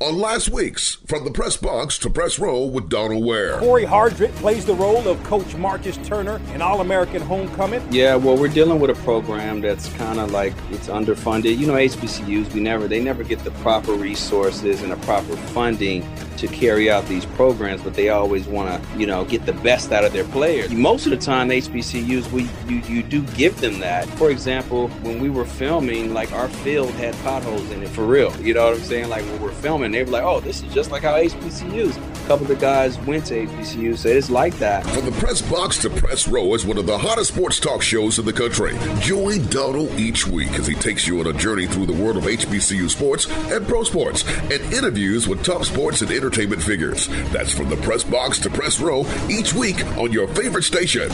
on last week's From the Press Box to Press Row with Donald Ware. Cory Hardrict plays the role of Coach Marcus Turner in All American Homecoming. Yeah, well, we're dealing with a program that's kind of like it's underfunded. You know, HBCUs, we never, they never get the proper resources and the proper funding to carry out these programs, but they always want to, you know, get the best out of their players. Most of the time, HBCUs, we you, you do give them that. For example, when we were filming, like our field had potholes in it for real. You know what I'm saying? Like when we're filming, they were like, "Oh, this is just like how HBCUs." A couple of the guys went to HBCUs, so it's like that. From the press box to press row is one of the hottest sports talk shows in the country. Join Donald each week as he takes you on a journey through the world of HBCU sports and pro sports, and interviews with top sports and entertainment figures. That's from the press box to press row each week on your favorite station.